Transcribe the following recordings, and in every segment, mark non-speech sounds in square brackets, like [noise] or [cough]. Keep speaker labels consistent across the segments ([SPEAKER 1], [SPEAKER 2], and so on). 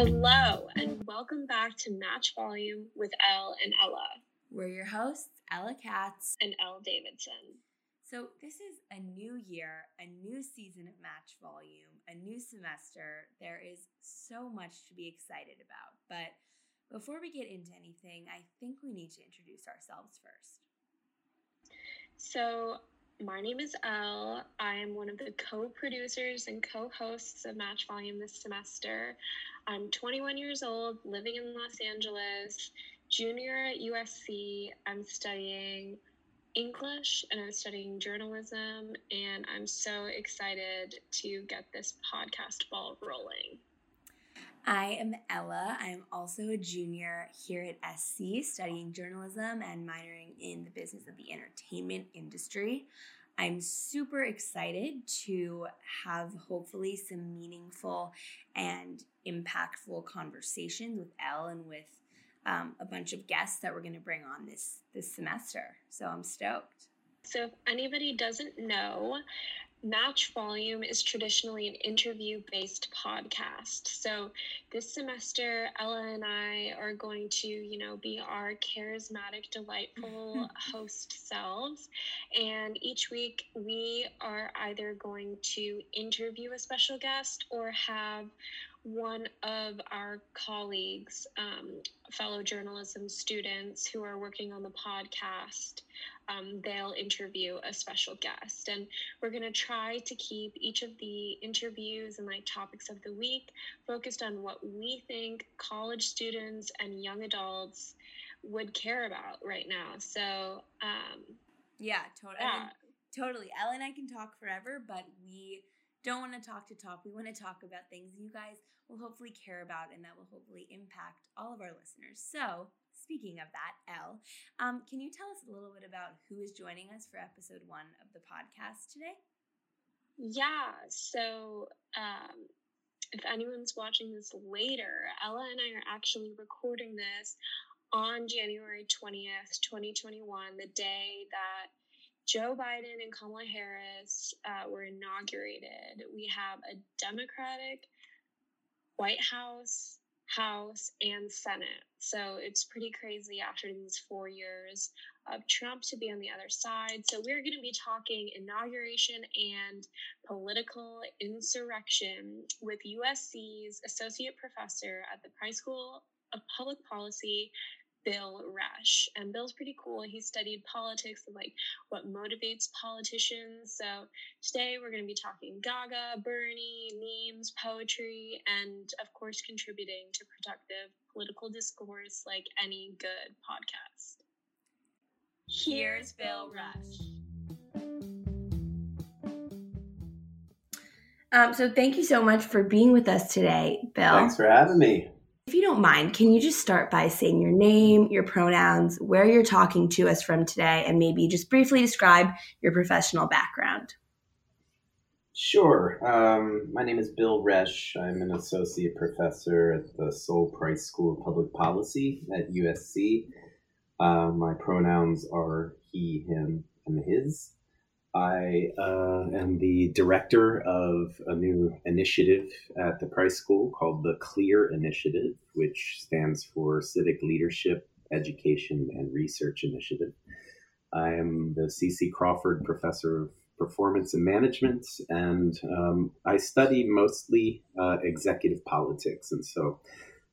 [SPEAKER 1] Hello, and welcome back to Match Volume with Elle and Ella.
[SPEAKER 2] We're your hosts, Ella Katz
[SPEAKER 1] and Elle Davidson.
[SPEAKER 2] So, this is a new year, a new season of Match Volume, a new semester. There is so much to be excited about. But before we get into anything, I think we need to introduce ourselves first.
[SPEAKER 1] So, my name is Elle. I am one of the co producers and co hosts of Match Volume this semester. I'm 21 years old, living in Los Angeles, junior at USC. I'm studying English and I'm studying journalism, and I'm so excited to get this podcast ball rolling.
[SPEAKER 2] I am Ella. I'm also a junior here at SC studying journalism and minoring in the business of the entertainment industry. I'm super excited to have hopefully some meaningful and impactful conversations with Elle and with um, a bunch of guests that we're going to bring on this this semester. So I'm stoked.
[SPEAKER 1] So if anybody doesn't know, Match Volume is traditionally an interview based podcast. So this semester, Ella and I are going to, you know, be our charismatic, delightful [laughs] host selves. And each week we are either going to interview a special guest or have one of our colleagues, um, fellow journalism students who are working on the podcast, um, they'll interview a special guest. And we're going to try to keep each of the interviews and like topics of the week focused on what we think college students and young adults would care about right now. So, um,
[SPEAKER 2] yeah, totally. Yeah. totally. Elle and I can talk forever, but we don't want to talk to talk. We want to talk about things you guys will hopefully care about and that will hopefully impact all of our listeners. So, speaking of that, Elle, um, can you tell us a little bit about who is joining us for episode one of the podcast today?
[SPEAKER 1] Yeah. So, um, if anyone's watching this later, Ella and I are actually recording this on January 20th, 2021, the day that Joe Biden and Kamala Harris uh, were inaugurated. We have a Democratic White House, House, and Senate. So it's pretty crazy after these four years of Trump to be on the other side. So we're going to be talking inauguration and political insurrection with USC's associate professor at the Price School of Public Policy Bill Resch. And Bill's pretty cool. He studied politics and like what motivates politicians. So today we're going to be talking Gaga, Bernie, memes, poetry, and of course contributing to productive political discourse like any good podcast. Here's Bill Resch.
[SPEAKER 2] Um, so thank you so much for being with us today, Bill.
[SPEAKER 3] Thanks for having me.
[SPEAKER 2] Don't mind, can you just start by saying your name, your pronouns, where you're talking to us from today, and maybe just briefly describe your professional background?
[SPEAKER 3] Sure. Um, my name is Bill Resch. I'm an associate professor at the Sol Price School of Public Policy at USC. Uh, my pronouns are he, him, and his. I uh, am the director of a new initiative at the Price School called the CLEAR Initiative, which stands for Civic Leadership, Education, and Research Initiative. I am the C.C. Crawford Professor of Performance and Management, and um, I study mostly uh, executive politics. And so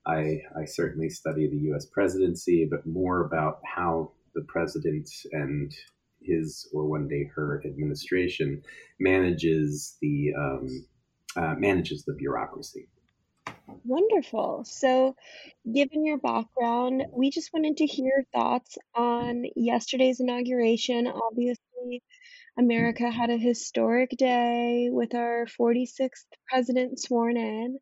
[SPEAKER 3] I, I certainly study the U.S. presidency, but more about how the president and his or one day her administration manages the um, uh, manages the bureaucracy.
[SPEAKER 1] Wonderful. So, given your background, we just wanted to hear your thoughts on yesterday's inauguration. Obviously, America had a historic day with our 46th president sworn in.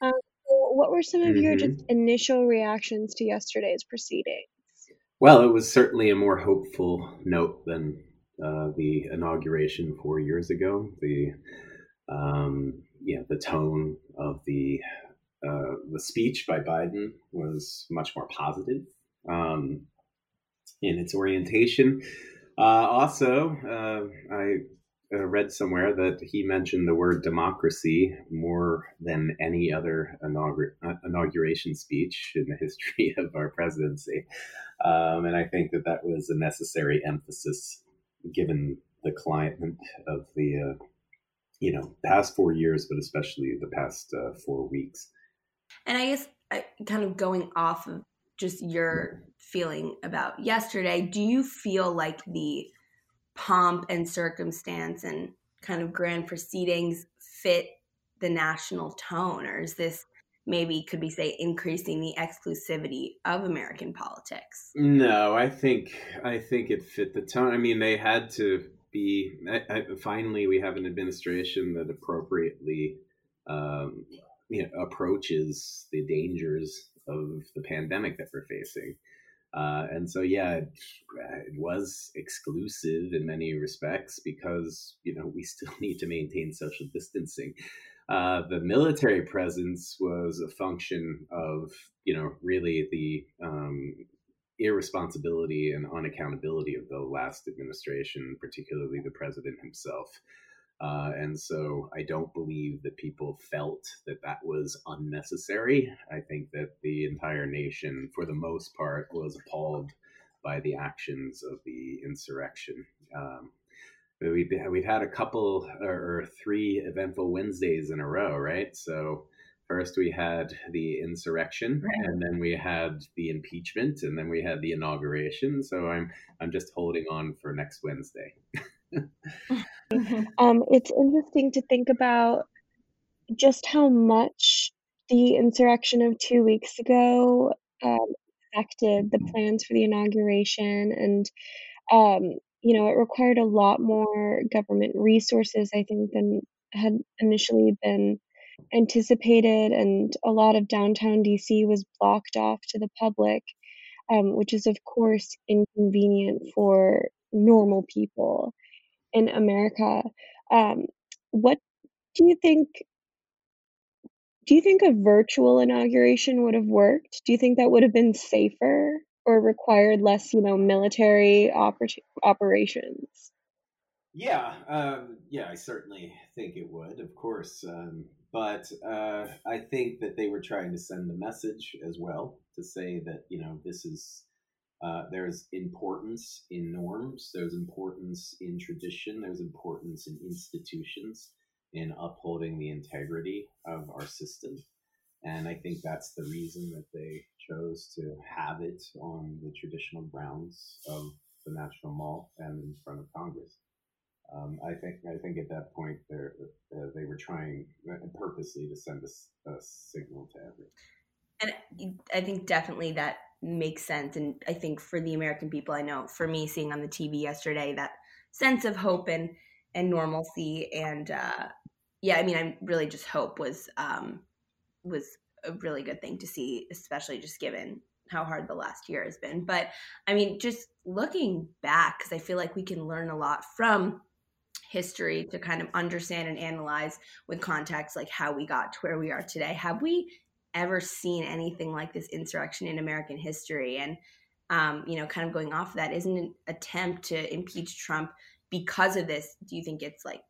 [SPEAKER 1] Um, what were some of mm-hmm. your just initial reactions to yesterday's proceeding?
[SPEAKER 3] Well, it was certainly a more hopeful note than uh, the inauguration four years ago. The um, yeah, the tone of the uh, the speech by Biden was much more positive um, in its orientation. Uh, also, uh, I uh, read somewhere that he mentioned the word democracy more than any other uh, inauguration speech in the history [laughs] of our presidency. Um, and I think that that was a necessary emphasis given the climate of the, uh, you know, past four years, but especially the past uh, four weeks.
[SPEAKER 2] And I guess I, kind of going off of just your feeling about yesterday, do you feel like the pomp and circumstance and kind of grand proceedings fit the national tone or is this maybe could we say increasing the exclusivity of american politics?
[SPEAKER 3] No i think i think it fit the tone. I mean they had to be I, I, finally we have an administration that appropriately um, you know, approaches the dangers of the pandemic that we're facing. Uh, and so, yeah, it, it, was exclusive in many respects because, you know, we still [laughs] need to maintain social distancing. Uh, the military presence was a function of, you know, really the um, irresponsibility and unaccountability of the last administration, particularly the president himself. Uh, and so I don't believe that people felt that that was unnecessary. I think that the entire nation, for the most part, was appalled by the actions of the insurrection. Um, we've, we've had a couple or three eventful Wednesdays in a row, right? So first we had the insurrection right. and then we had the impeachment and then we had the inauguration. So I'm I'm just holding on for next Wednesday. [laughs]
[SPEAKER 1] Um, it's interesting to think about just how much the insurrection of two weeks ago um, affected the plans for the inauguration. And, um, you know, it required a lot more government resources, I think, than had initially been anticipated. And a lot of downtown DC was blocked off to the public, um, which is, of course, inconvenient for normal people in America. Um, what do you think? Do you think a virtual inauguration would have worked? Do you think that would have been safer or required less, you know, military oper- operations?
[SPEAKER 3] Yeah, um, yeah, I certainly think it would, of course. Um, but uh, I think that they were trying to send the message as well to say that you know this is uh, there's importance in norms, there's importance in tradition, there's importance in institutions, in upholding the integrity of our system. And I think that's the reason that they chose to have it on the traditional grounds of the National Mall and in front of Congress. Um, I think I think at that point uh, they were trying uh, purposely to send a, a signal to everyone.
[SPEAKER 2] And I think definitely that makes sense. And I think for the American people, I know for me seeing on the TV yesterday that sense of hope and and normalcy and uh, yeah, I mean, I really just hope was um, was a really good thing to see, especially just given how hard the last year has been. But I mean, just looking back, because I feel like we can learn a lot from history to kind of understand and analyze with context, like how we got to where we are today. Have we ever seen anything like this insurrection in American history. And, um, you know, kind of going off of that, isn't an attempt to impeach Trump because of this, do you think it's like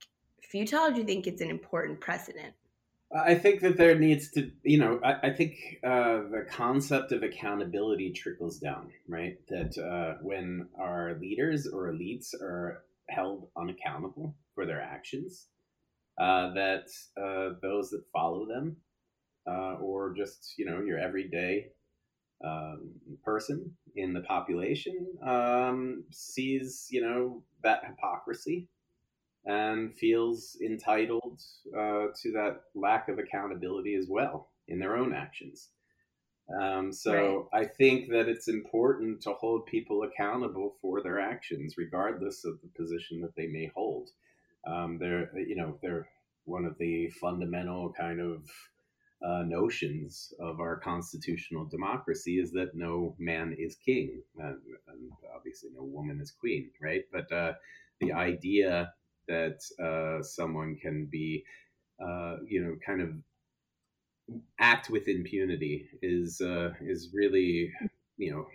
[SPEAKER 2] futile do you think it's an important precedent?
[SPEAKER 3] I think that there needs to, you know, I, I think uh, the concept of accountability trickles down, right? That uh, when our leaders or elites are held unaccountable for their actions, uh, that uh, those that follow them uh, or just you know your everyday um, person in the population um, sees you know that hypocrisy and feels entitled uh, to that lack of accountability as well in their own actions. Um, so right. I think that it's important to hold people accountable for their actions, regardless of the position that they may hold. Um, they're, you know, they're one of the fundamental kind of uh, notions of our constitutional democracy is that no man is king, and, and obviously no woman is queen, right? But uh, the idea that uh, someone can be, uh, you know, kind of act with impunity is uh, is really, you know,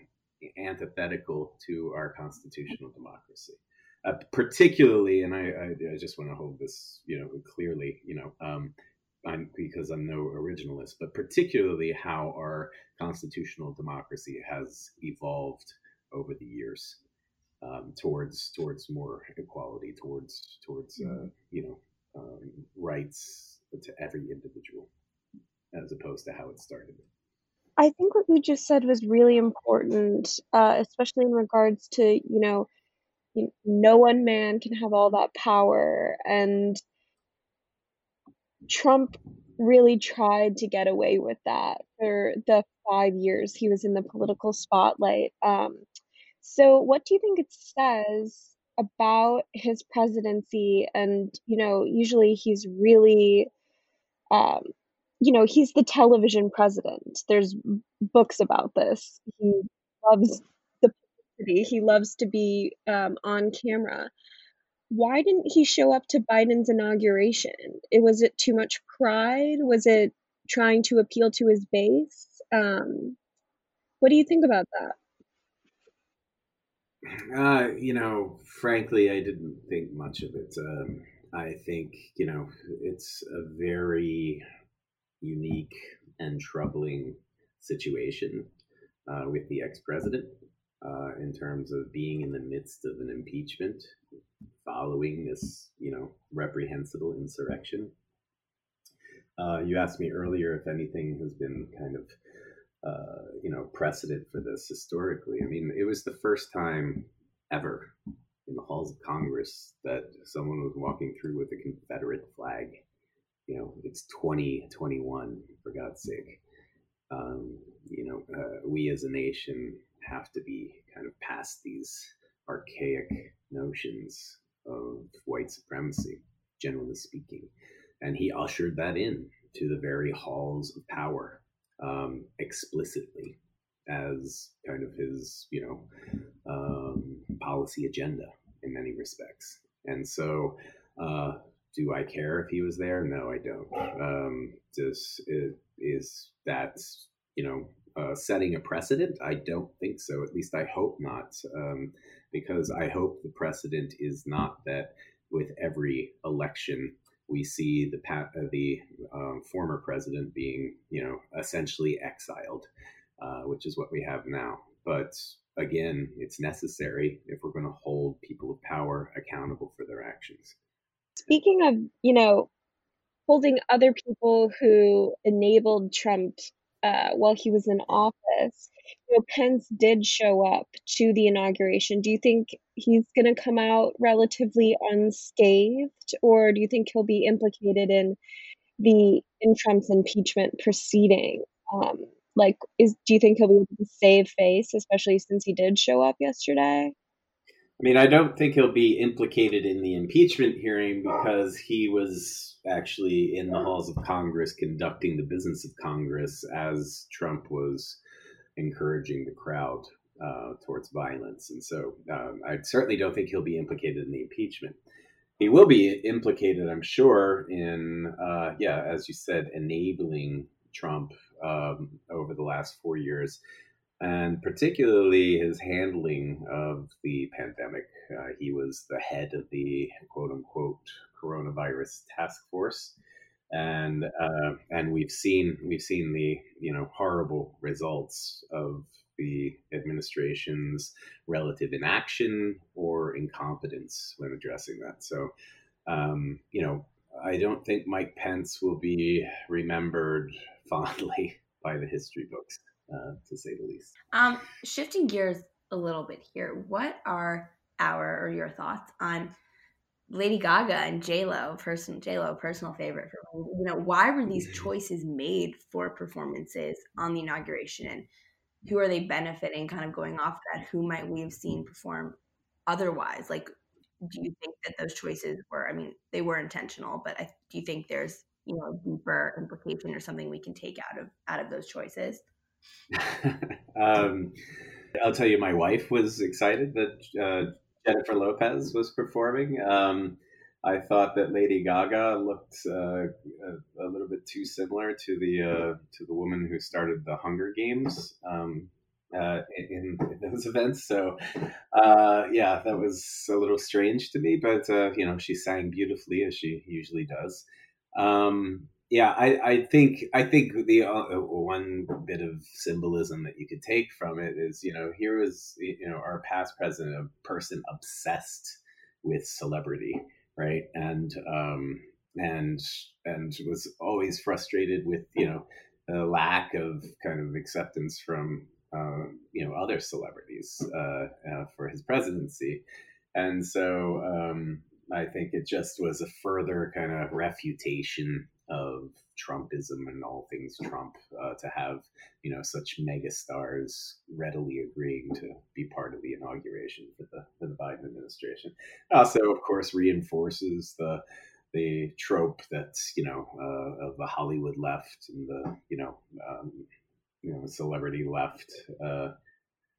[SPEAKER 3] antithetical to our constitutional democracy. uh, particularly, and I, I, I just want to hold this, you know, clearly, you know, um, I'm, because I'm no originalist, but particularly how our constitutional democracy has evolved over the years um, towards towards more equality, towards towards uh, mm-hmm. you know um, rights to every individual, as opposed to how it started.
[SPEAKER 1] I think what you just said was really important, uh, especially in regards to you know, no one man can have all that power, and Trump really tried to get away with that for the five years he was in the political spotlight. Um, so, what do you think it says about his presidency? And you know, usually he's really um, you know, he's the television president. There's books about this. He loves the publicity. He loves to be um, on camera. Why didn't he show up to Biden's inauguration? It was it too much pride? Was it trying to appeal to his base? Um, what do you think about that?
[SPEAKER 3] Uh, you know, frankly, I didn't think much of it. Um, I think, you know, it's a very unique and troubling situation uh, with the ex president uh, in terms of being in the midst of an impeachment following this, you know, reprehensible insurrection. Uh, you asked me earlier if anything has been kind of, uh, you know, precedent for this historically. I mean, it was the first time ever in the halls of Congress that someone was walking through with a Confederate flag. You know, it's 2021, for God's sake. Um, you know, uh, we as a nation have to be kind of past these archaic notions of white supremacy, generally speaking. And he ushered that in to the very halls of power um, explicitly as kind of his, you know, um, policy agenda in many respects. And so, uh, do I care if he was there? No, I don't. Um, does it, is that you know uh, setting a precedent? I don't think so. At least I hope not, um, because I hope the precedent is not that with every election we see the uh, the um, former president being you know essentially exiled, uh, which is what we have now. But again, it's necessary if we're going to hold people of power accountable for their actions.
[SPEAKER 1] Speaking of, you know, holding other people who enabled Trump uh, while he was in office, you know, Pence did show up to the inauguration. Do you think he's going to come out relatively unscathed, or do you think he'll be implicated in the in Trump's impeachment proceeding? Um, like is do you think he'll be able to save face especially since he did show up yesterday
[SPEAKER 3] i mean i don't think he'll be implicated in the impeachment hearing because he was actually in the halls of congress conducting the business of congress as trump was encouraging the crowd uh, towards violence. And so um, i certainly don't think he'll be implicated in the impeachment. He will be implicated i'm sure in uh, yeah as you said enabling trump um, over the last four years, and particularly his handling of the pandemic. Uh, he was the head of the quote unquote coronavirus task force. And uh, and we've seen we've seen the you know horrible results of the administration's relative inaction or incompetence when addressing that. So, um, you know, I don't think Mike Pence will be remembered [laughs] fondly by the history books, uh, to say the least.
[SPEAKER 2] Um, shifting gears a little bit here, what are our or your thoughts on Lady Gaga and J Lo, person J Lo, personal favorite for. You know, why were these mm-hmm. choices made for performances on the inauguration, and who are they benefiting? Kind of going off that, who might we have seen perform otherwise? Like, do you think that those choices were? I mean, they were intentional, but I, do you think there's you know a deeper implication or something we can take out of out of those choices [laughs]
[SPEAKER 3] um, i'll tell you my wife was excited that uh, jennifer lopez was performing um, i thought that lady gaga looked uh, a, a, little bit too similar to the uh, to the woman who started the hunger games um, uh, in, in, [laughs] those events. So, uh, yeah, that was a little strange to me, but uh, you know, she sang beautifully as she usually does. Um, yeah, I, I think I think the uh, one bit of symbolism that you could take from it is, you know, here was you know our past president, a person obsessed with celebrity, right, and um, and and was always frustrated with you know the lack of kind of acceptance from uh, you know other celebrities uh, uh, for his presidency, and so um, I think it just was a further kind of refutation of Trumpism and all things Trump uh, to have you know such megastars readily agreeing to be part of the inauguration for the for the Biden administration. Also, of course, reinforces the the trope that you know uh, of the Hollywood left and the you know um, you know celebrity left. Uh,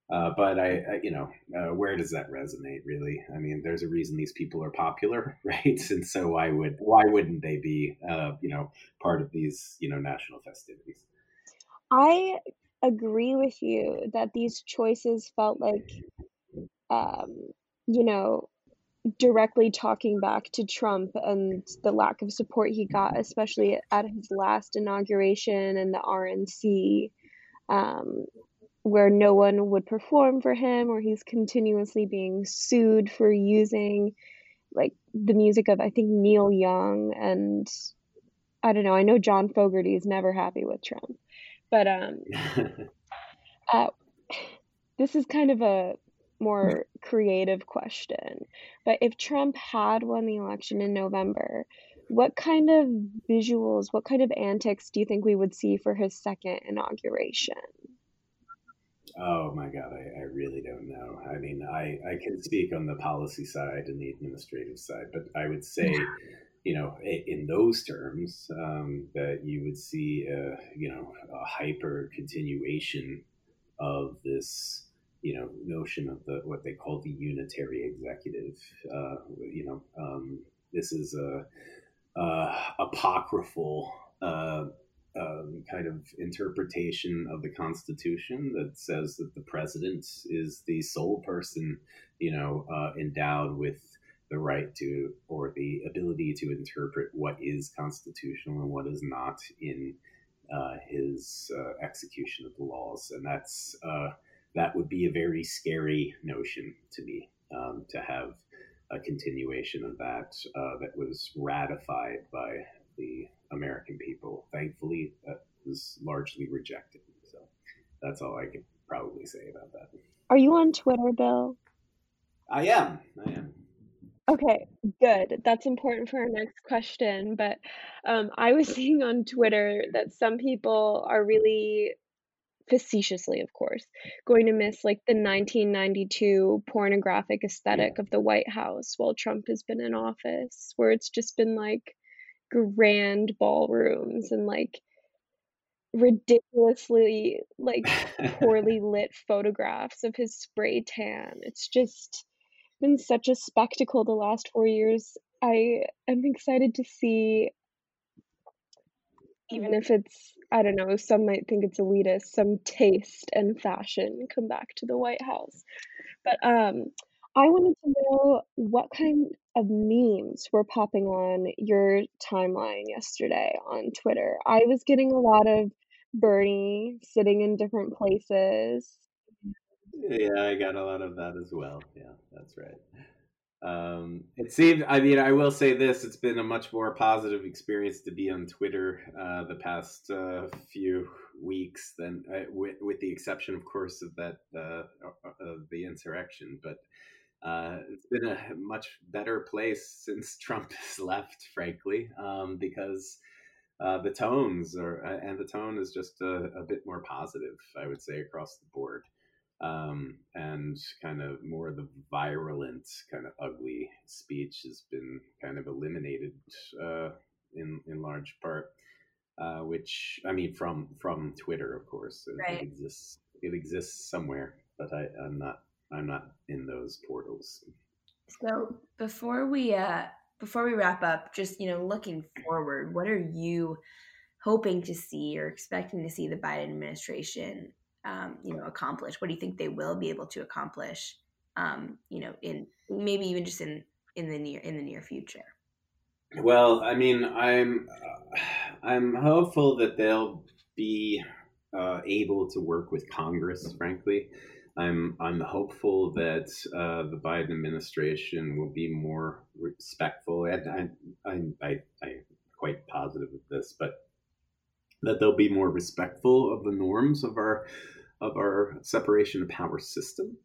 [SPEAKER 3] uh, but I, I, you know, uh, where does that resonate really? I mean, there's a reason these people are popular, [laughs] right? And so why would why wouldn't they be, uh, you know, part of these you know national festivities?
[SPEAKER 1] I agree with you that these choices felt like, um, you know, directly talking back to Trump and the lack of support he got, especially at his last inauguration and the RNC, um, where no one would perform for him, or he's continuously being sued for using like the music of I think Neil Young and I don't know. I know John Fogerty is never happy with Trump, but um, [laughs] uh, this is kind of a more creative question. But if Trump had won the election in November, what kind of visuals, what kind of antics do you think we would see for his second inauguration?
[SPEAKER 3] Oh my God, I, I really don't know. I mean, I, I can speak on the policy side and the administrative side, but I would say, you know, in those terms, um, that you would see, a, you know, a hyper continuation of this you know notion of the what they call the unitary executive. Uh, you know, um, this is a, a apocryphal uh, um, kind of interpretation of the Constitution that says that the president is the sole person, you know, uh, endowed with the right to or the ability to interpret what is constitutional and what is not in uh, his uh, execution of the laws, and that's uh, that would be a very scary notion to me um, to have a continuation of that uh, that was ratified by the American people. Thankfully, that was largely rejected. So that's all I can probably say about that.
[SPEAKER 1] Are you on Twitter, Bill?
[SPEAKER 3] I am. I am.
[SPEAKER 1] Okay, good. That's important for our next question. But um, I was [laughs] seeing on Twitter that some people are really facetiously, of course, going to miss like the 1992 pornographic aesthetic of the White House while Trump has been in office, where it's just been like grand ballrooms and like ridiculously like poorly [laughs] lit photographs of his spray tan. It's just been such a spectacle the last 4 years. I am excited to see even if it's I don't know, some might think it's elitist, some taste and fashion come back to the White House. But um, I wanted to know what kind of memes were popping on your timeline yesterday on Twitter. I was getting a lot of Bernie sitting in different places.
[SPEAKER 3] Yeah, I got a lot of that as well. Yeah, that's right. Um, it seems, I mean, I will say this: it's been a much more positive experience to be on Twitter uh, the past uh, few weeks than, uh, with, with, the exception, of course, of that uh, of the insurrection. But uh, it's been a much better place since [laughs] Trump has left, frankly, um, because. Uh, the tones are, and the tone is just a, a bit more positive, I would say, across the board um, and kind of more of the virulent, kind of ugly speech has been kind of eliminated uh, in in large part. Uh, which I mean, from from Twitter, of course, it, right. it exists. It exists somewhere, but I, I'm not. I'm not in those portals.
[SPEAKER 2] So before we uh, before we wrap up, just you know, looking forward, what are you hoping to see or expecting to see the Biden administration um, you know, accomplish? What do you think they will be able to accomplish? Um, you know, in maybe even just in in the near in the near future.
[SPEAKER 3] Well, I mean, I'm uh, I'm hopeful that they'll be uh, able to work with Congress. Frankly, I'm I'm hopeful that uh, the Biden administration will be more respectful, and I, I, I, I'm quite positive of this, but that they'll be more respectful of the norms of our of our separation of power system.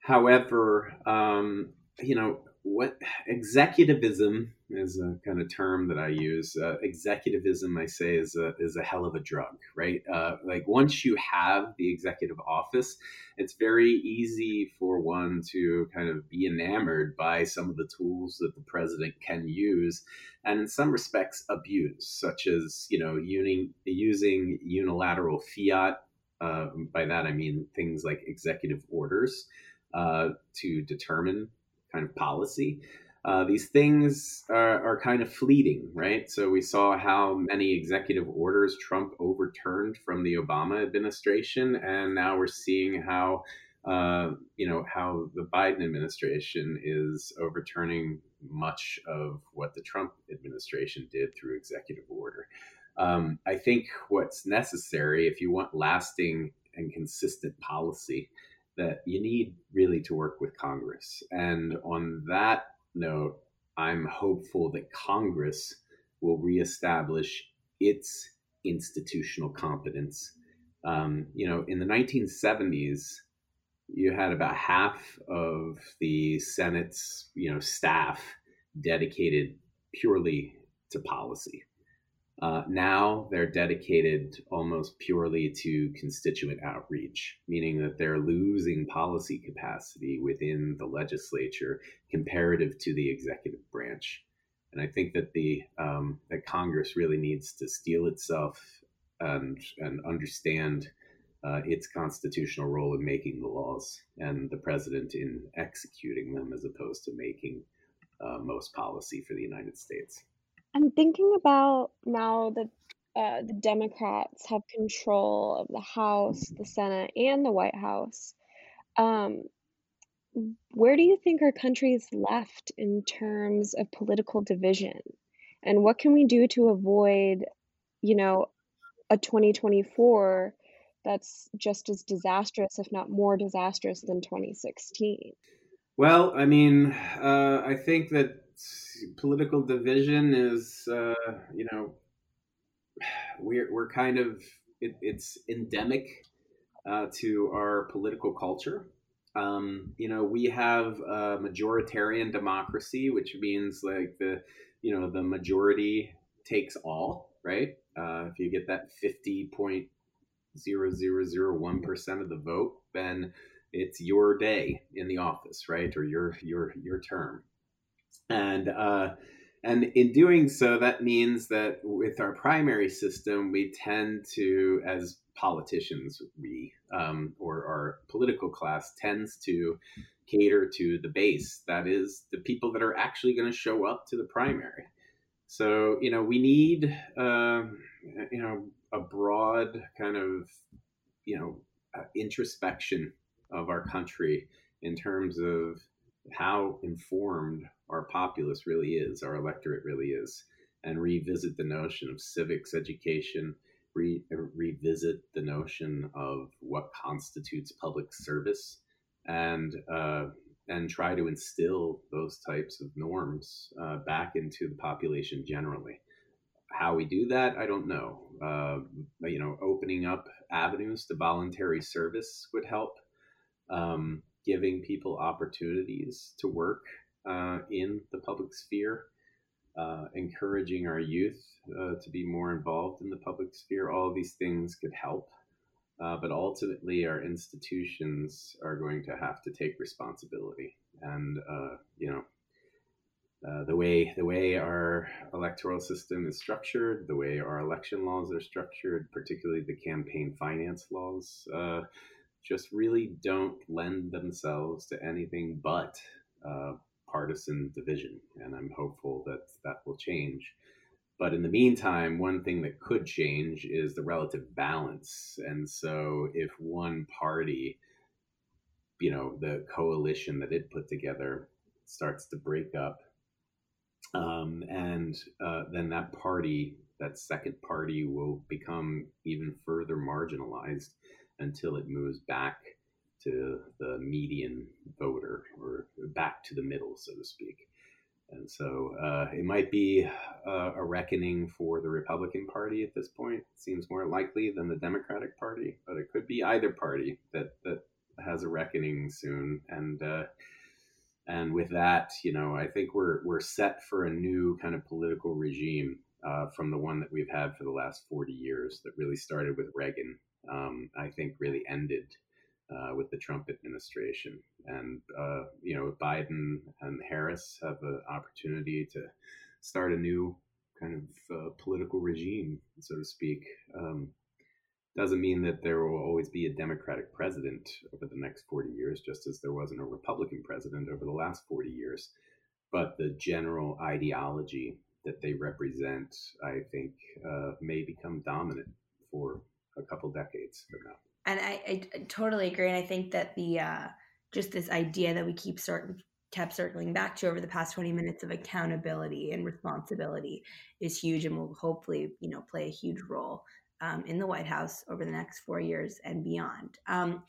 [SPEAKER 3] However, um, you know, what executivism is a kind of term that I use. Uh, executivism, I say, is a is a hell of a drug, right? Uh, like once you have the executive office, it's very easy for one to kind of be enamored by some of the tools that the president can use, and in some respects abuse, such as you know using using unilateral fiat. Uh, by that I mean things like executive orders uh, to determine kind of policy. Uh, these things are, are, kind of fleeting, right? So we saw how many executive orders Trump overturned from the Obama administration, and now we're seeing how, uh, you know, how the Biden administration is overturning much of what the Trump administration did through executive order. Um, I think what's necessary if you want lasting and consistent policy that you need really to work with Congress. And on that note, I'm hopeful that Congress will reestablish its institutional competence. Um, you know, in the 1970s, you had about half of the Senate's, you know, staff dedicated purely to policy. Uh, now they're dedicated almost purely to constituent outreach, meaning that they're losing policy capacity within the legislature comparative to the executive branch. And I think that the um, that Congress really needs to steel itself and and understand uh, its constitutional role in making the laws and the president in executing them, as opposed to making uh, most policy for the United States.
[SPEAKER 1] I'm thinking about now that uh, the Democrats have control of the House, the Senate, and the White House. Um, where do you think our country is left in terms of political division? And what can we do to avoid, you know, a 2024 that's just as disastrous, if not more disastrous, than 2016?
[SPEAKER 3] Well, I mean, uh, I think that political division is, uh, you know, we're we're kind of it, it's endemic uh, to our political culture. Um, you know, we have a majoritarian democracy, which means like the, you know, the majority takes all, right? Uh, if you get that fifty point zero zero zero one percent of the vote, then it's your day in the office, right, or your your your term and uh, and in doing so, that means that with our primary system, we tend to, as politicians, we um, or our political class tends to cater to the base. That is the people that are actually going to show up to the primary. So you know, we need uh, you know a broad kind of you know uh, introspection of our country in terms of how informed our populace really is, our electorate really is, and revisit the notion of civics education, re- revisit the notion of what constitutes public service, and uh, and try to instill those types of norms uh, back into the population generally. How we do that, I don't know. Uh, you know, opening up avenues to voluntary service would help. Um, giving people opportunities to work uh, in the public sphere, uh, encouraging our youth uh, to be more involved in the public sphere. All these things could help. Uh, but ultimately, our institutions are going to have to take responsibility. And, uh, you know, uh, the way the way our electoral system is structured, the way our election laws are structured, particularly the campaign finance laws, just really don't lend themselves to anything but uh, partisan division. And I'm hopeful that that will change. but in the meantime, one thing that could change is the relative balance. And so if one party, you know, the coalition that it put together starts to break up, um, and uh, then that party, that second party, will become even further marginalized until it moves back to the median voter or back to the middle, so to speak. And so uh, it might be uh, a reckoning for the Republican Party at this point. It seems more likely than the Democratic Party, but it could be either party that that has a reckoning soon. And uh, and with that, you know, I think we're we're set for a new kind of political regime uh, from the one that we've had for the last forty years. That really started with Reagan. Um, I think really ended uh, with the Trump administration. And, uh, you know, Biden and Harris have an opportunity to start a new kind of uh, political regime, so to speak. Um, doesn't mean that there will always be a Democratic president over the next 40 years, just as there wasn't a Republican president over the last 40 years. But the general ideology that they represent, I think, uh, may become dominant for a couple decades from now
[SPEAKER 2] and I, I, totally agree. And I think that the uh, just this idea that we keep certain kept circling back to over the past 20 minutes of accountability and responsibility is huge and will hopefully you know play a huge role um, in the white house over the next four years and beyond um,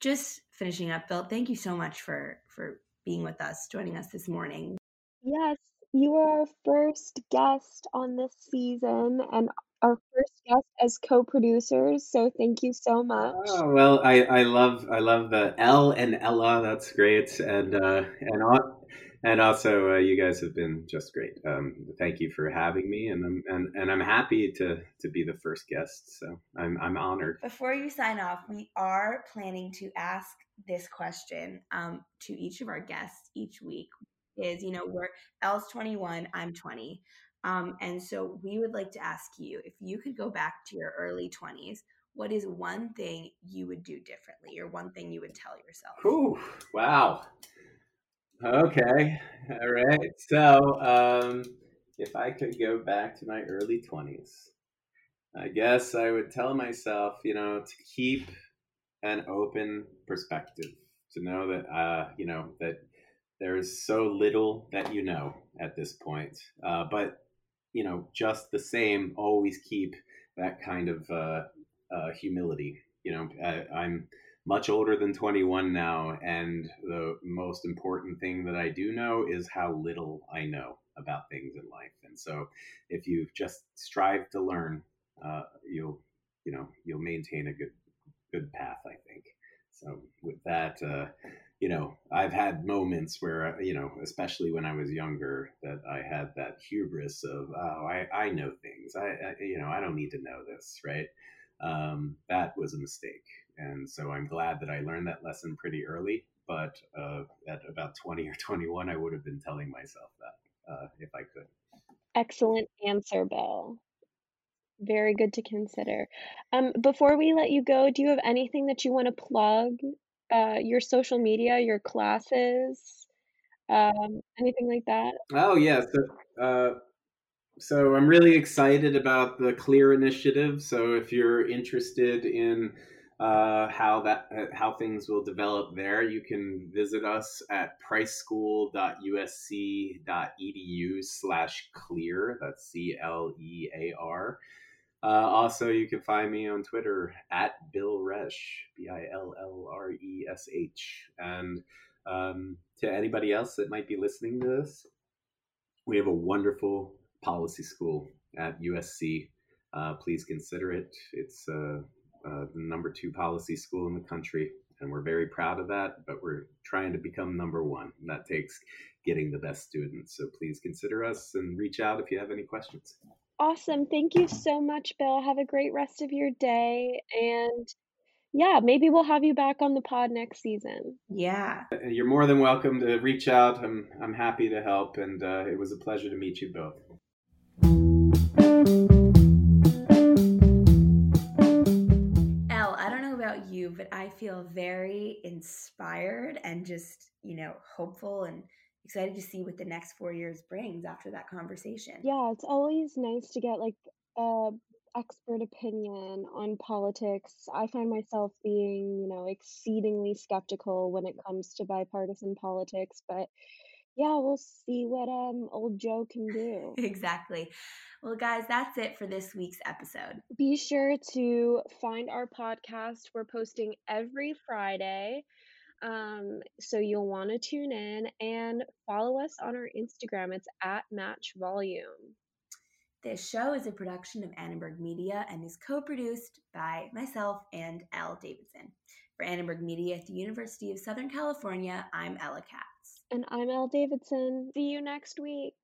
[SPEAKER 2] just finishing up bill thank you so much for for being with us joining us this morning
[SPEAKER 1] yes you are our first guest on this season and our first guest as co-producers. So thank you so much.
[SPEAKER 3] Oh well, I, I love I love the Elle and Ella. That's great, and uh, and all, and also uh, you guys have been just great. Um, thank you for having me, and I'm and, and I'm happy to to be the first guest. So I'm I'm honored.
[SPEAKER 2] Before you sign off, we are planning to ask this question um, to each of our guests each week. Is you know we're Elle's 21, I'm 20. Um, and so we would like to ask you if you could go back to your early 20s, what is one thing you would do differently or one thing you would tell yourself?
[SPEAKER 3] Ooh, wow. Okay. All right. So, um, if I could go back to my early 20s, I guess I would tell myself, you know, to keep an open perspective, to know that, uh, you know, that there's so little that you know at this point. Uh, but you know, just the same, always keep that kind of uh, uh, humility. You know, I, am much older than 21 now, and the most important thing that I do know is how little I know about things in life. And so, if you just strive to learn, uh, you'll, you know, you'll maintain a good, good path. I think. So, with that uh, you know, I've had moments where, uh, you know, especially when I was younger, that I had that hubris of, oh, I, I know things. I, I, you know, I don't need to know this, right? Um, that was a mistake. And so I'm glad that I learned that lesson pretty early. But uh, at about 20 or 21, I would have been telling myself that uh, if I could.
[SPEAKER 1] Excellent answer, Bill. Very good to consider. Um, before we let you go, do you have anything that you want to plug uh, your social media, your classes, um, anything like that?
[SPEAKER 3] Oh yeah, so uh, so I'm really excited about the Clear initiative. So if you're interested in uh, how that uh, how things will develop there, you can visit us at priceschool.usc.edu/clear. That's C L E A R. Uh, also, you can find me on Twitter at Bill Resh, B I L L R E S H. And um, to anybody else that might be listening to this, we have a wonderful policy school at USC. Uh, please consider it. It's uh, uh, the number two policy school in the country, and we're very proud of that. But we're trying to become number one, and that takes getting the best students. So please consider us and reach out if you have any questions.
[SPEAKER 1] Awesome. Thank you so much, Bill. Have a great rest of your day. And yeah, maybe we'll have you back on the pod next season.
[SPEAKER 2] Yeah.
[SPEAKER 3] You're more than welcome to reach out. I'm, I'm happy to help. And uh, it was a pleasure to meet you both.
[SPEAKER 2] Elle, I don't know about you, but I feel very inspired and just, you know, hopeful and excited to see what the next four years brings after that conversation.
[SPEAKER 1] Yeah, it's always nice to get like a expert opinion on politics. I find myself being, you know, exceedingly skeptical when it comes to bipartisan politics, but yeah, we'll see what um old Joe can do. [laughs]
[SPEAKER 2] exactly. Well, guys, that's it for this week's episode.
[SPEAKER 1] Be sure to find our podcast. We're posting every Friday. Um, so you'll want to tune in and follow us on our Instagram. It's at Match Volume.
[SPEAKER 2] This show is a production of Annenberg Media and is co produced by myself and Elle Davidson. For Annenberg Media at the University of Southern California, I'm Ella Katz.
[SPEAKER 1] And I'm Elle Davidson. See you next week.